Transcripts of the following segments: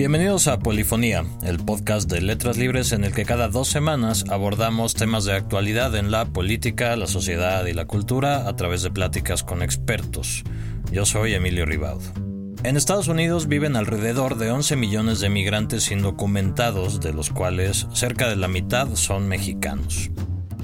Bienvenidos a Polifonía, el podcast de Letras Libres en el que cada dos semanas abordamos temas de actualidad en la política, la sociedad y la cultura a través de pláticas con expertos. Yo soy Emilio Ribaud. En Estados Unidos viven alrededor de 11 millones de migrantes indocumentados, de los cuales cerca de la mitad son mexicanos.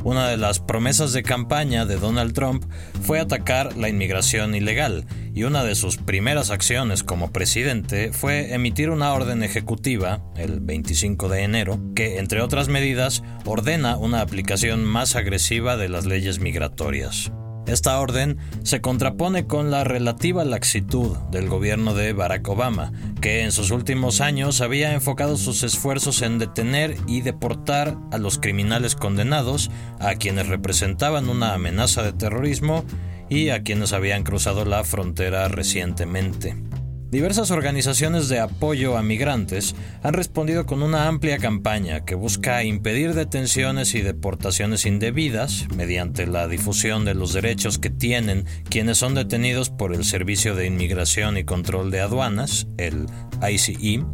Una de las promesas de campaña de Donald Trump fue atacar la inmigración ilegal, y una de sus primeras acciones como presidente fue emitir una orden ejecutiva, el 25 de enero, que, entre otras medidas, ordena una aplicación más agresiva de las leyes migratorias. Esta orden se contrapone con la relativa laxitud del gobierno de Barack Obama, que en sus últimos años había enfocado sus esfuerzos en detener y deportar a los criminales condenados, a quienes representaban una amenaza de terrorismo y a quienes habían cruzado la frontera recientemente. Diversas organizaciones de apoyo a migrantes han respondido con una amplia campaña que busca impedir detenciones y deportaciones indebidas mediante la difusión de los derechos que tienen quienes son detenidos por el Servicio de Inmigración y Control de Aduanas, el ICE,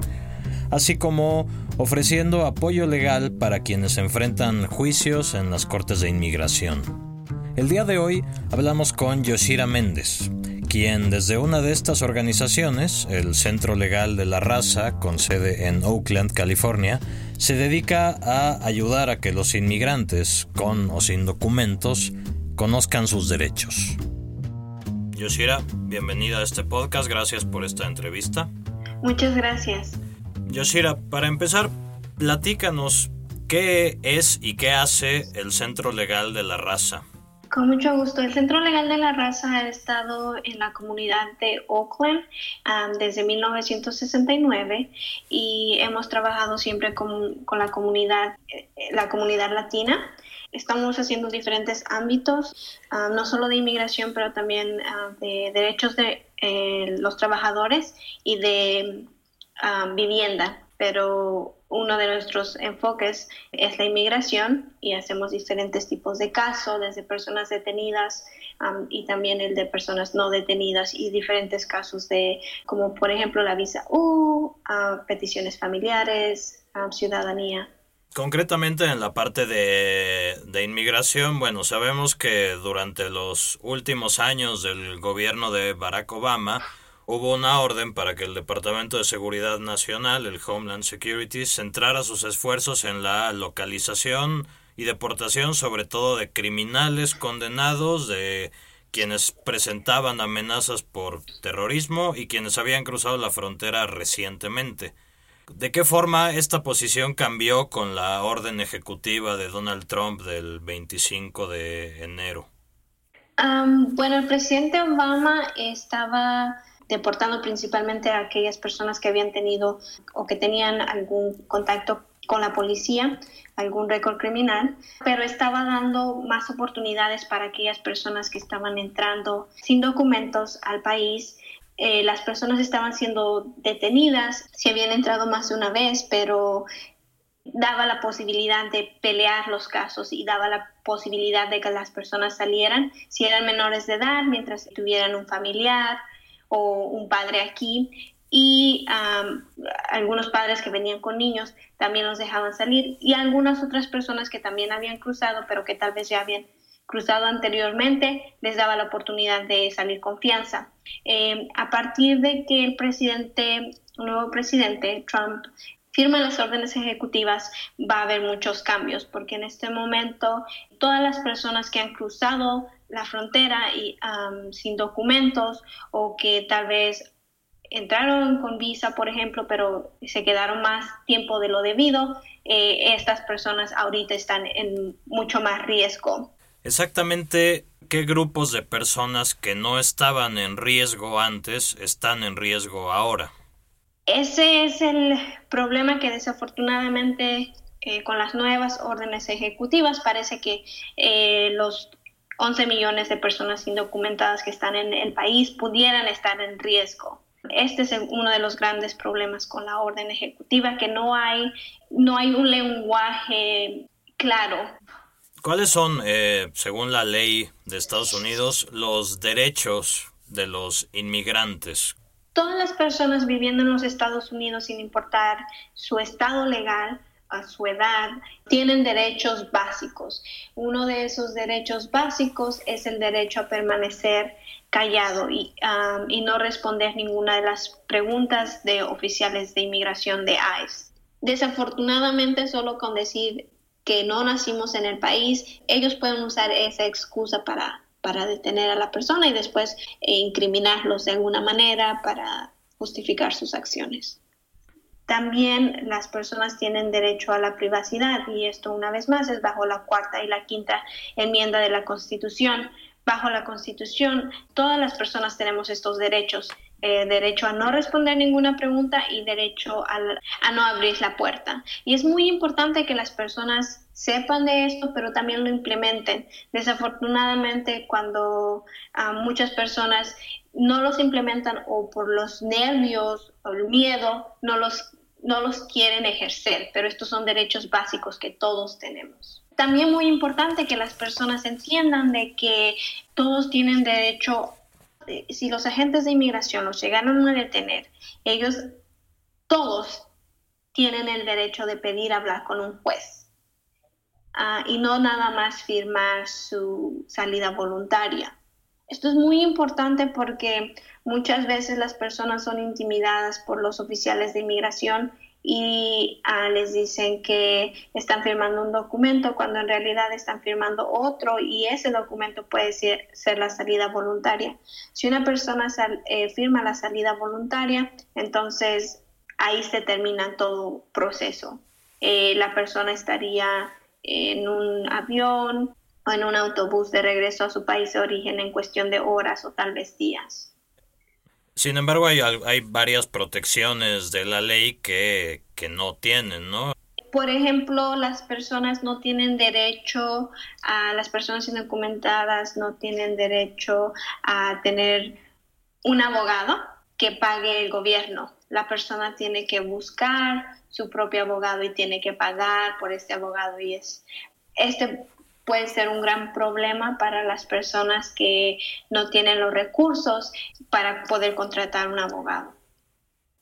así como ofreciendo apoyo legal para quienes enfrentan juicios en las Cortes de Inmigración. El día de hoy hablamos con Yoshira Méndez, quien desde una de estas organizaciones, el Centro Legal de la Raza, con sede en Oakland, California, se dedica a ayudar a que los inmigrantes, con o sin documentos, conozcan sus derechos. Yoshira, bienvenida a este podcast, gracias por esta entrevista. Muchas gracias. Yoshira, para empezar, platícanos qué es y qué hace el Centro Legal de la Raza. Con mucho gusto. El Centro Legal de la Raza ha estado en la comunidad de Oakland desde 1969 y hemos trabajado siempre con, la comunidad, eh, la comunidad latina. Estamos haciendo diferentes ámbitos, no solo de inmigración, pero también de derechos de eh, los trabajadores y de vivienda. Pero uno de nuestros enfoques es la inmigración y hacemos diferentes tipos de casos, desde personas detenidas y también el de personas no detenidas y diferentes casos de, como por ejemplo la visa U, peticiones familiares, ciudadanía. Concretamente en la parte de, de, inmigración, bueno, sabemos que durante los últimos años del gobierno de Barack Obama, hubo una orden para que el Departamento de Seguridad Nacional, el Homeland Security, centrara sus esfuerzos en la localización y deportación sobre todo de criminales condenados, de quienes presentaban amenazas por terrorismo y quienes habían cruzado la frontera recientemente. ¿De qué forma esta posición cambió con la orden ejecutiva de Donald Trump del 25 de enero? bueno, el presidente Obama estaba deportando principalmente a aquellas personas que habían tenido o que tenían algún contacto con la policía, algún récord criminal, pero estaba dando más oportunidades para aquellas personas que estaban entrando sin documentos al país. Eh, las personas estaban siendo detenidas, si habían entrado más de una vez, pero daba la posibilidad de pelear los casos y daba la posibilidad de que las personas salieran si eran menores de edad mientras tuvieran un familiar o un padre aquí y algunos padres que venían con niños también los dejaban salir y algunas otras personas que también habían cruzado pero que tal vez ya habían cruzado anteriormente les daba la oportunidad de salir confianza. Eh, a partir de que el presidente, el nuevo presidente Trump firma las órdenes ejecutivas, va a haber muchos cambios, porque en este momento todas las personas que han cruzado la frontera y sin documentos o que tal vez entraron con visa, por ejemplo, pero se quedaron más tiempo de lo debido, eh, estas personas ahorita están en mucho más riesgo. Exactamente, ¿qué grupos de personas que no estaban en riesgo antes están en riesgo ahora? Ese es el problema que desafortunadamente eh, con las nuevas órdenes ejecutivas parece que eh, los 11 millones de personas indocumentadas que están en el país pudieran estar en riesgo. Este es uno de los grandes problemas con la orden ejecutiva, que no hay, no hay un lenguaje claro. ¿Cuáles son, eh, según la ley de Estados Unidos, los derechos de los inmigrantes? Todas las personas viviendo en los Estados Unidos, sin importar su estado legal, a su edad, tienen derechos básicos. Uno de esos derechos básicos es el derecho a permanecer callado y, um, y no responder ninguna de las preguntas de oficiales de inmigración de ICE. Desafortunadamente, solo con decir que no nacimos en el país, ellos pueden usar esa excusa para, para detener a la persona y después eh, incriminarlos de alguna manera para justificar sus acciones. También las personas tienen derecho a la privacidad y esto una vez más es bajo la cuarta y la quinta enmienda de la Constitución. Bajo la Constitución, todas las personas tenemos estos derechos. Eh, derecho a no responder ninguna pregunta y derecho a, no abrir la puerta. Y es muy importante que las personas sepan de esto, pero también lo implementen. Desafortunadamente, cuando ah, muchas personas no los implementan o por los nervios o el miedo, no los no los quieren ejercer, pero estos son derechos básicos que todos tenemos. También muy importante que las personas entiendan de que todos tienen derecho, eh, si los agentes de inmigración los llegaron a detener, ellos todos tienen el derecho de pedir hablar con un juez ah, y no nada más firmar su salida voluntaria. Esto es muy importante porque muchas veces las personas son intimidadas por los oficiales de inmigración y ah, les dicen que están firmando un documento cuando en realidad están firmando otro y ese documento puede ser, la salida voluntaria. Si una persona eh, firma la salida voluntaria, entonces ahí se termina todo proceso. Eh, la persona estaría en un avión o en un autobús de regreso a su país de origen en cuestión de horas o tal vez días. Sin embargo, hay, hay varias protecciones de la ley que, que no tienen, ¿no? Por ejemplo, las personas no tienen derecho, a las personas indocumentadas no tienen derecho a tener un abogado que pague el gobierno. La persona tiene que buscar su propio abogado y tiene que pagar por este abogado y es este puede ser un gran problema para las personas que no tienen los recursos para poder contratar un abogado.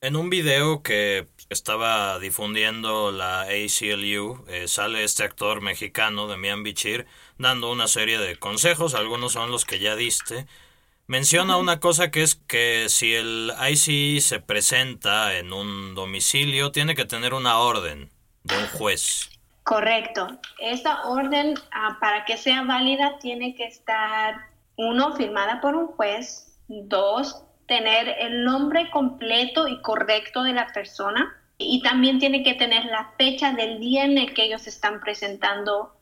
En un video que estaba difundiendo la ACLU, eh, sale este actor mexicano, Demian Bichir, dando una serie de consejos, algunos son los que ya diste. Menciona una cosa que es que si el IC se presenta en un domicilio, tiene que tener una orden de un juez. Correcto. Esta orden, ah, para que sea válida, tiene que estar, uno, firmada por un juez, dos, tener el nombre completo y correcto de la persona y también tiene que tener la fecha del día en el que ellos están presentando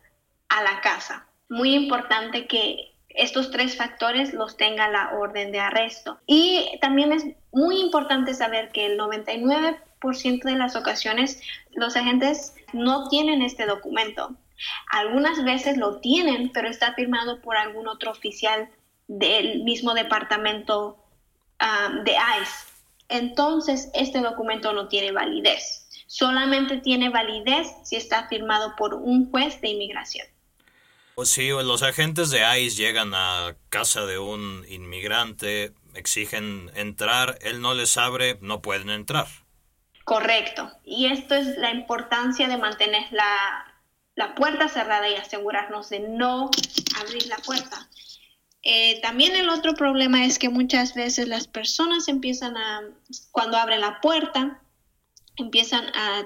a la casa. Muy importante que estos tres factores los tenga la orden de arresto. Y también es muy importante saber que el 99% de las ocasiones los agentes no tienen este documento. Algunas veces lo tienen, pero está firmado por algún otro oficial del mismo departamento um, de ICE. Entonces, este documento no tiene validez. Solamente tiene validez si está firmado por un juez de inmigración. O si los agentes de ICE llegan a casa de un inmigrante, exigen entrar, él no les abre, no pueden entrar. Correcto. Y esto es la importancia de mantener la, puerta cerrada y asegurarnos de no abrir la puerta. Eh, también el otro problema es que muchas veces las personas empiezan a, cuando abren la puerta, empiezan a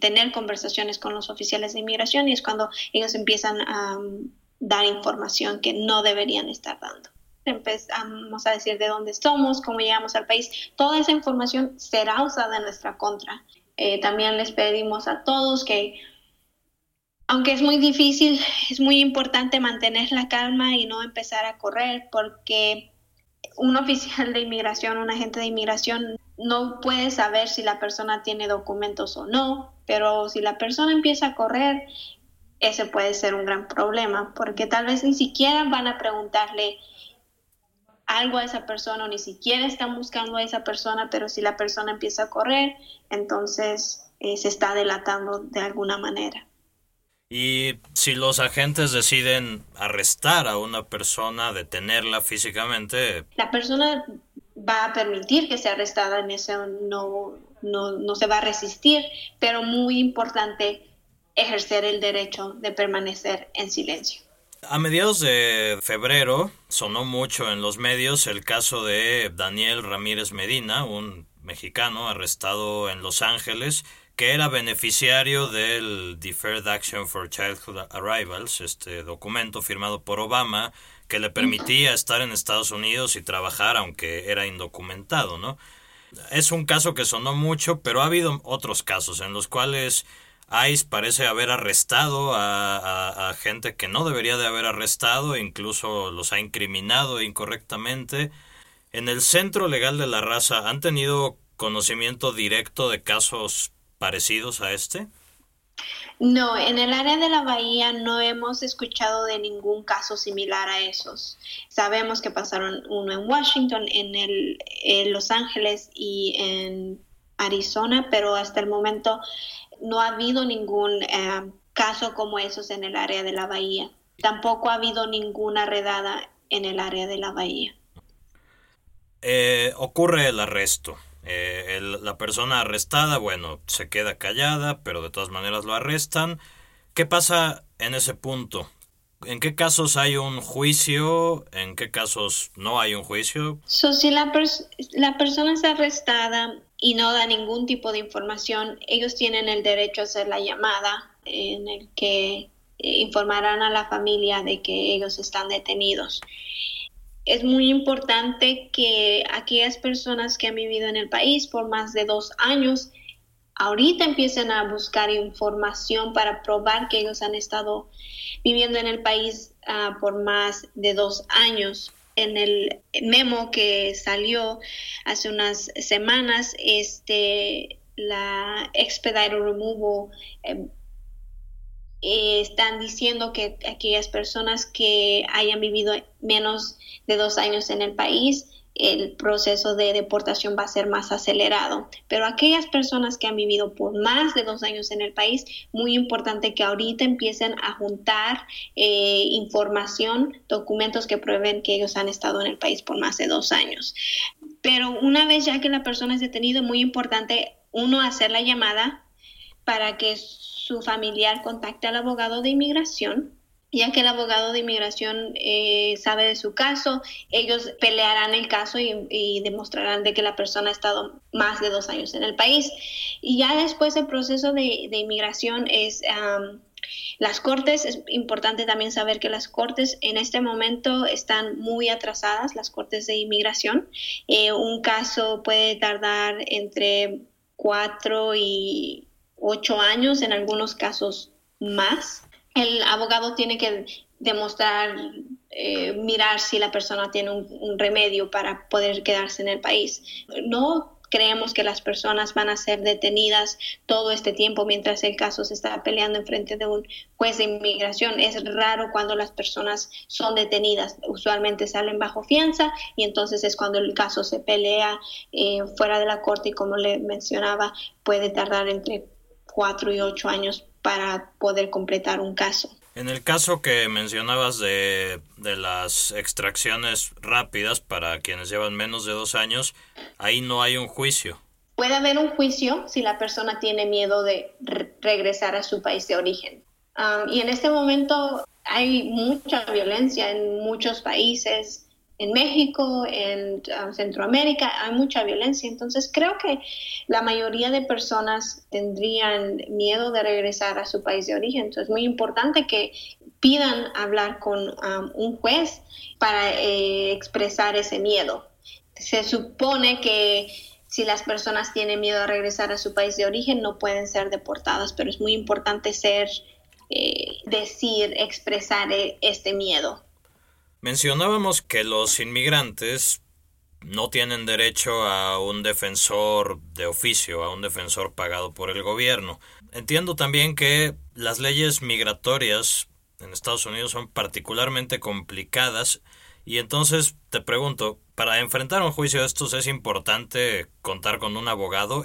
tener conversaciones con los oficiales de inmigración y es cuando ellos empiezan a um, dar información que no deberían estar dando empezamos a decir de dónde somos, cómo llegamos al país, toda esa información será usada en nuestra contra. Eh, también les pedimos a todos que, aunque es muy difícil, es muy importante mantener la calma y no empezar a correr porque un oficial de inmigración, un agente de inmigración, no puede saber si la persona tiene documentos o no, pero si la persona empieza a correr, ese puede ser un gran problema, porque tal vez ni siquiera van a preguntarle algo a esa persona o ni siquiera están buscando a esa persona, pero si la persona empieza a correr, entonces eh, se está delatando de alguna manera. Y si los agentes deciden arrestar a una persona, detenerla físicamente. La persona va a permitir que sea arrestada, en eso no, no, no se va a resistir, pero muy importante ejercer el derecho de permanecer en silencio. A mediados de febrero sonó mucho en los medios el caso de Daniel Ramírez Medina, un mexicano arrestado en Los Ángeles, que era beneficiario del Deferred Action for Childhood Arrivals, este documento firmado por Obama que le permitía estar en Estados Unidos y trabajar aunque era indocumentado, ¿no? Es un caso que sonó mucho, pero ha habido otros casos en los cuales ICE parece haber arrestado a, gente que no debería de haber arrestado, incluso los ha incriminado incorrectamente. En el Centro Legal de la Raza, ¿han tenido conocimiento directo de casos parecidos a este? No, en el área de la bahía no hemos escuchado de ningún caso similar a esos. Sabemos que pasaron uno en Washington, en, el, en Los Ángeles y en Arizona, pero hasta el momento no ha habido ningún eh, caso como esos en el área de la bahía. Tampoco ha habido ninguna redada en el área de la bahía. Eh, ocurre el arresto. Eh, la persona arrestada, bueno, se queda callada, pero de todas maneras lo arrestan. ¿Qué pasa en ese punto? ¿En qué casos hay un juicio? ¿En qué casos no hay un juicio? si la, la persona es arrestada y no da ningún tipo de información, ellos tienen el derecho a hacer la llamada en el que eh, informarán a la familia de que ellos están detenidos es muy importante que aquellas personas que han vivido en el país por más de dos años ahorita empiecen a buscar información para probar que ellos han estado viviendo en el país ah, por más de dos años. En el memo que salió hace unas semanas, este, la expedited removal eh, eh, están diciendo que aquellas personas que hayan vivido menos de dos años en el país, el proceso de deportación va a ser más acelerado. Pero aquellas personas que han vivido por más de dos años en el país, muy importante que ahorita empiecen a juntar eh, información, documentos que prueben que ellos han estado en el país por más de dos años. Pero una vez ya que la persona es detenida, muy importante uno hacer la llamada para que su familiar contacte al abogado de inmigración ya que el abogado de inmigración eh, sabe de su caso, ellos pelearán el caso y, demostrarán de que la persona ha estado más de dos años en el país. Y ya después el proceso de, inmigración es... las cortes, es importante también saber que las cortes en este momento están muy atrasadas, las cortes de inmigración. Eh, un caso puede tardar entre cuatro y ocho años, en algunos casos más. El abogado tiene que demostrar, eh, mirar si la persona tiene un, remedio para poder quedarse en el país. No creemos que las personas van a ser detenidas todo este tiempo mientras el caso se está peleando en frente de un juez de inmigración. Es raro cuando las personas son detenidas. Usualmente salen bajo fianza y entonces es cuando el caso se pelea eh, fuera de la corte y como le mencionaba puede tardar entre cuatro y ocho años para poder completar un caso. En el caso que mencionabas de, de, las extracciones rápidas para quienes llevan menos de dos años, ahí no hay un juicio. Puede haber un juicio si la persona tiene miedo de regresar a su país de origen. Um, y en este momento hay mucha violencia en muchos países, en México, en um, Centroamérica, hay mucha violencia. Entonces creo que la mayoría de personas tendrían miedo de regresar a su país de origen. Entonces es muy importante que pidan hablar con un juez para eh, expresar ese miedo. Se supone que si las personas tienen miedo a regresar a su país de origen no pueden ser deportadas, pero es muy importante ser, eh, decir, expresar eh, este miedo. Mencionábamos que los inmigrantes no tienen derecho a un defensor de oficio, a un defensor pagado por el gobierno. Entiendo también que las leyes migratorias en Estados Unidos son particularmente complicadas y entonces te pregunto, para enfrentar un juicio de estos es importante contar con un abogado.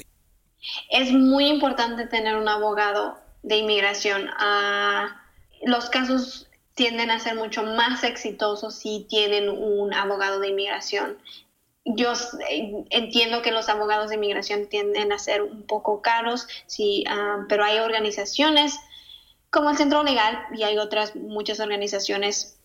Es muy importante tener un abogado de inmigración. Ah, los casos tienden a ser mucho más exitosos si tienen un abogado de inmigración. yo entiendo que los abogados de inmigración tienden a ser un poco caros, sí, ah, pero hay organizaciones como el Centro Legal y hay otras muchas organizaciones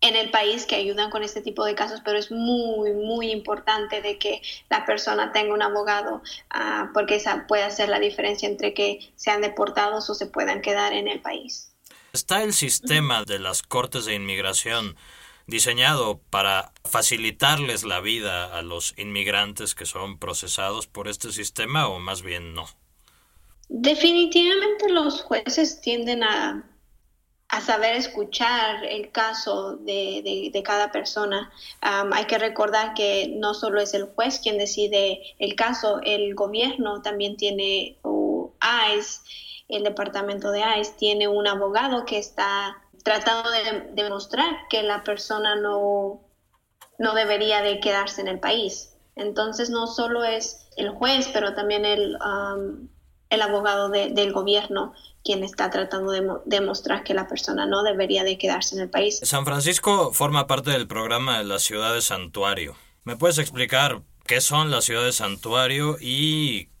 en el país que ayudan con este tipo de casos, pero es muy, muy importante de que la persona tenga un abogado, ah, porque esa puede hacer la diferencia entre que sean deportados o se puedan quedar en el país. Está el sistema de las cortes de inmigración diseñado para facilitarles la vida a los inmigrantes que son procesados por este sistema o más bien no? Definitivamente los jueces tienden a, saber escuchar el caso de, cada persona. hay que recordar que no solo es el juez quien decide el caso, el gobierno también tiene, ICE, el departamento de ICE, tiene un abogado que está tratando de demostrar que la persona no, no debería de quedarse en el país. Entonces no solo es el juez, pero también el, um, el abogado del gobierno quien está tratando de demostrar que la persona no debería de quedarse en el país. San Francisco forma parte del programa de la ciudad de santuario. ¿Me puedes explicar qué son las ciudades santuario y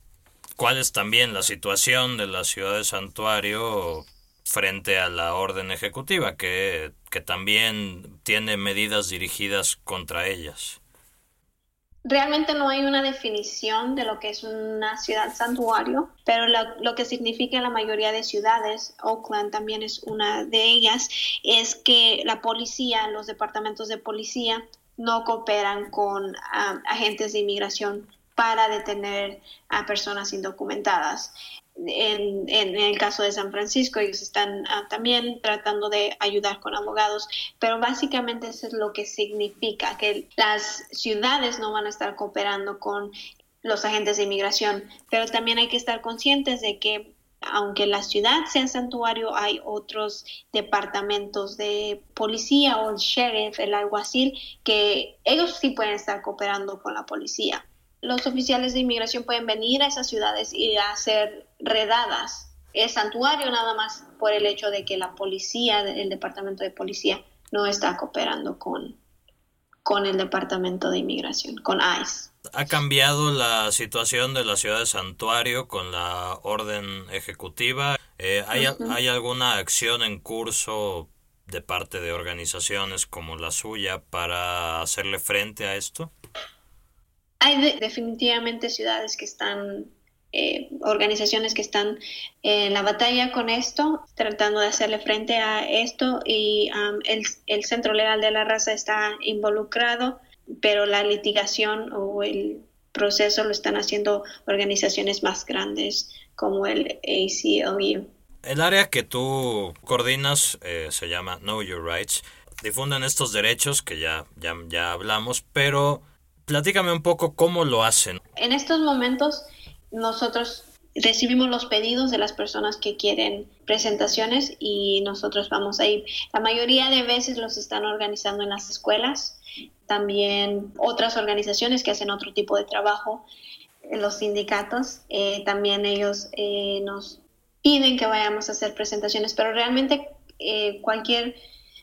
cuál es también la situación de la ciudad de santuario frente a la orden ejecutiva, que, que también tiene medidas dirigidas contra ellas. Realmente no hay una definición de lo que es una ciudad santuario, pero lo, que significa la mayoría de ciudades, Oakland también es una de ellas, es que la policía, los departamentos de policía no cooperan con ah, agentes de inmigración para detener a personas indocumentadas. En, el caso de San Francisco, ellos están ah, también tratando de ayudar con abogados, pero básicamente eso es lo que significa, que las ciudades no van a estar cooperando con los agentes de inmigración, pero también hay que estar conscientes de que aunque la ciudad sea santuario, hay otros departamentos de policía o el sheriff, el alguacil, que ellos sí pueden estar cooperando con la policía los oficiales de inmigración pueden venir a esas ciudades y hacer redadas. Es santuario nada más por el hecho de que la policía, el departamento de policía, no está cooperando con, con el departamento de inmigración, con ICE. ¿Ha cambiado la situación de la ciudad de Santuario con la orden ejecutiva? Eh, ¿hay, ¿Hay alguna acción en curso de parte de organizaciones como la suya para hacerle frente a esto? Hay definitivamente ciudades que están, eh, organizaciones que están en la batalla con esto, tratando de hacerle frente a esto y um, el, Centro Legal de la Raza está involucrado, pero la litigación o el proceso lo están haciendo organizaciones más grandes como el ACLU. El área que tú coordinas eh, se llama Know Your Rights. Difunden estos derechos que ya, ya, ya hablamos, pero Platícame un poco cómo lo hacen. En estos momentos nosotros recibimos los pedidos de las personas que quieren presentaciones y nosotros vamos a ir. La mayoría de veces los están organizando en las escuelas, también otras organizaciones que hacen otro tipo de trabajo, los sindicatos, eh, también ellos eh, nos piden que vayamos a hacer presentaciones, pero realmente eh, cualquier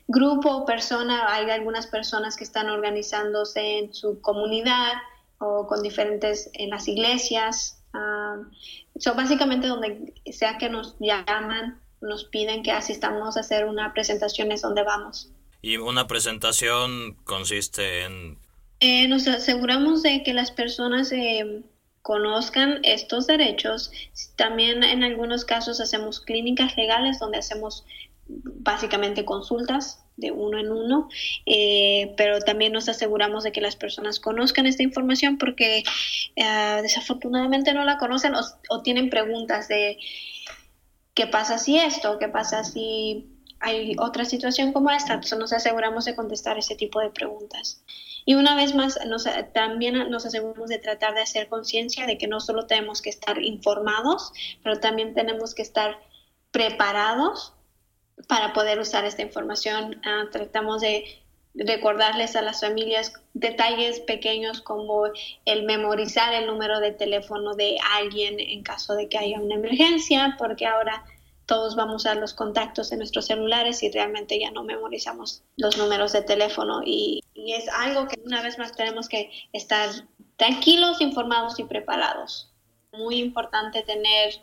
grupo o persona, hay algunas personas que están organizándose en su comunidad o con diferentes, en las iglesias. son básicamente donde sea que nos llaman, nos piden que asistamos a hacer una presentación es donde vamos. ¿Y una presentación consiste en...? Eh, nos aseguramos de que las personas eh, conozcan estos derechos. También en algunos casos hacemos clínicas legales donde hacemos básicamente consultas de uno en uno, eh, pero también nos aseguramos de que las personas conozcan esta información porque eh, desafortunadamente no la conocen o, tienen preguntas de qué pasa si esto, qué pasa si hay otra situación como esta, entonces nos aseguramos de contestar ese tipo de preguntas. Y una vez más, también nos aseguramos de tratar de hacer conciencia de que no solo tenemos que estar informados, pero también tenemos que estar preparados para poder usar esta información. Ah, tratamos de recordarles a las familias detalles pequeños como el memorizar el número de teléfono de alguien en caso de que haya una emergencia, porque ahora todos vamos a los contactos en nuestros celulares y realmente ya no memorizamos los números de teléfono y, y es algo que una vez más tenemos que estar tranquilos, informados y preparados. Muy importante tener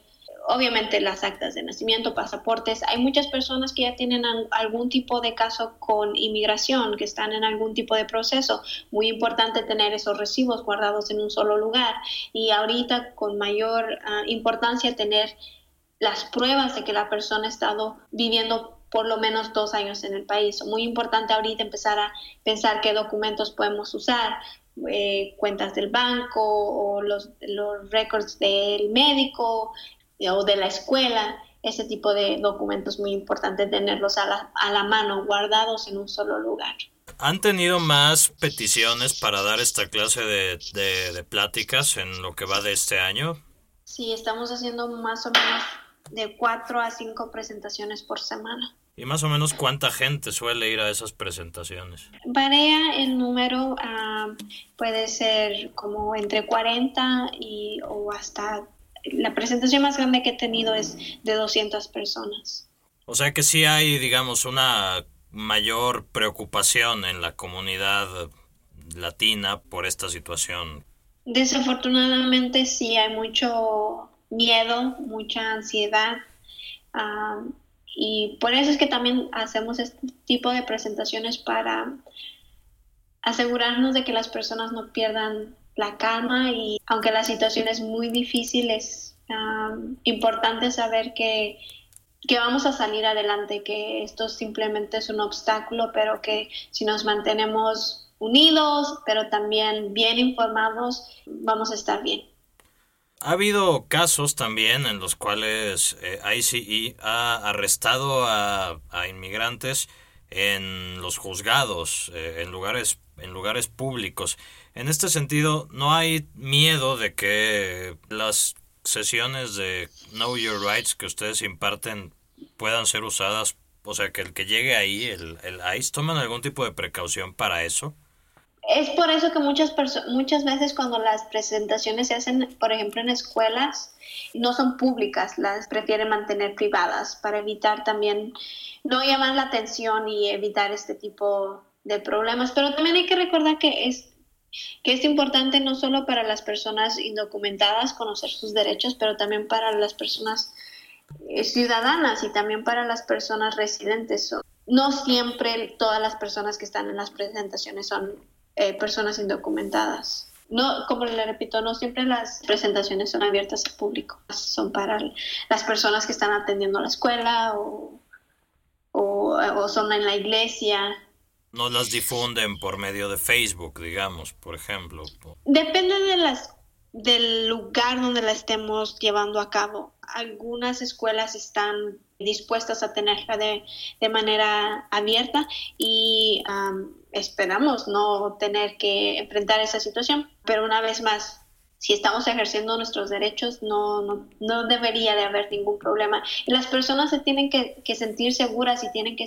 obviamente las actas de nacimiento, pasaportes. Hay muchas personas que ya tienen algún tipo de caso con inmigración, que están en algún tipo de proceso. Muy importante tener esos recibos guardados en un solo lugar. Y ahorita con mayor ah, importancia tener las pruebas de que la persona ha estado viviendo por lo menos dos años en el país. Muy importante ahorita empezar a pensar qué documentos podemos usar, eh, cuentas del banco o los, los récords del médico, o de la escuela, ese tipo de documentos muy importante tenerlos a la, a la mano, guardados en un solo lugar. ¿Han tenido más peticiones para dar esta clase de, de, pláticas en lo que va de este año? Sí, estamos haciendo más o menos de cuatro a cinco presentaciones por semana. ¿Y más o menos cuánta gente suele ir a esas presentaciones? Varía el número, ah, puede ser como entre 40 y, o hasta la presentación más grande que he tenido es de 200 personas. O sea que sí hay, digamos, una mayor preocupación en la comunidad latina por esta situación. Desafortunadamente sí hay mucho miedo, mucha ansiedad ah, y por eso es que también hacemos este tipo de presentaciones para asegurarnos de que las personas no pierdan la calma y aunque la situación es muy difícil, es importante saber que, que vamos a salir adelante, que esto simplemente es un obstáculo, pero que si nos mantenemos unidos, pero también bien informados, vamos a estar bien. Ha habido casos también en los cuales eh, ICE ha arrestado a, inmigrantes en los juzgados, eh, en lugares en lugares públicos. En este sentido, ¿no hay miedo de que las sesiones de Know Your Rights que ustedes imparten puedan ser usadas? O sea, que el que llegue ahí, el, el ICE, ¿toman algún tipo de precaución para eso? Es por eso que muchas, muchas veces cuando las presentaciones se hacen, por ejemplo, en escuelas, no son públicas, las prefieren mantener privadas para evitar también no llamar la atención y evitar este tipo de problemas. Pero también hay que recordar que es que es importante no solo para las personas indocumentadas conocer sus derechos, pero también para las personas eh, ciudadanas y también para las personas residentes. No siempre todas las personas que están en las presentaciones son eh, personas indocumentadas. No, como le repito, no siempre las presentaciones son abiertas al público, son para las personas que están atendiendo la escuela o, o son en la iglesia, no las difunden por medio de Facebook, digamos, por ejemplo. Depende de las del lugar donde la estemos llevando a cabo. Algunas escuelas están dispuestas a tenerla de, de manera abierta y esperamos no tener que enfrentar esa situación, pero una vez más, si estamos ejerciendo nuestros derechos, no, no, no, debería de haber ningún problema. Y las personas se tienen que, sentir seguras y tienen que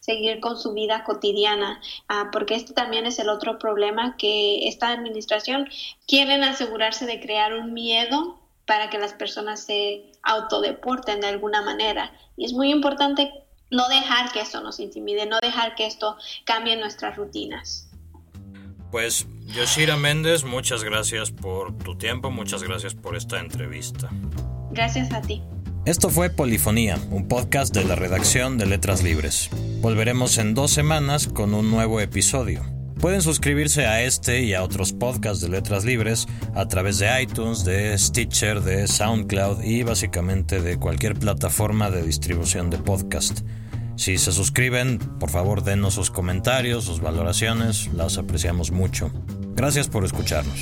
seguir con su vida cotidiana, ah, porque este también es el otro problema que esta administración quieren asegurarse de crear un miedo para que las personas se autodeporten de alguna manera. Y es muy importante no dejar que esto nos intimide, no dejar que esto cambie nuestras rutinas. Pues Yoshira Méndez, muchas gracias por tu tiempo, muchas gracias por esta entrevista. Gracias a ti. Esto fue Polifonía, un podcast de la redacción de Letras Libres. Volveremos en dos semanas con un nuevo episodio. Pueden suscribirse a este y a otros podcasts de Letras Libres a través de iTunes, de Stitcher, de SoundCloud y básicamente de cualquier plataforma de distribución de podcast. Si se suscriben, por favor denos sus comentarios, sus valoraciones, las apreciamos mucho. Gracias por escucharnos.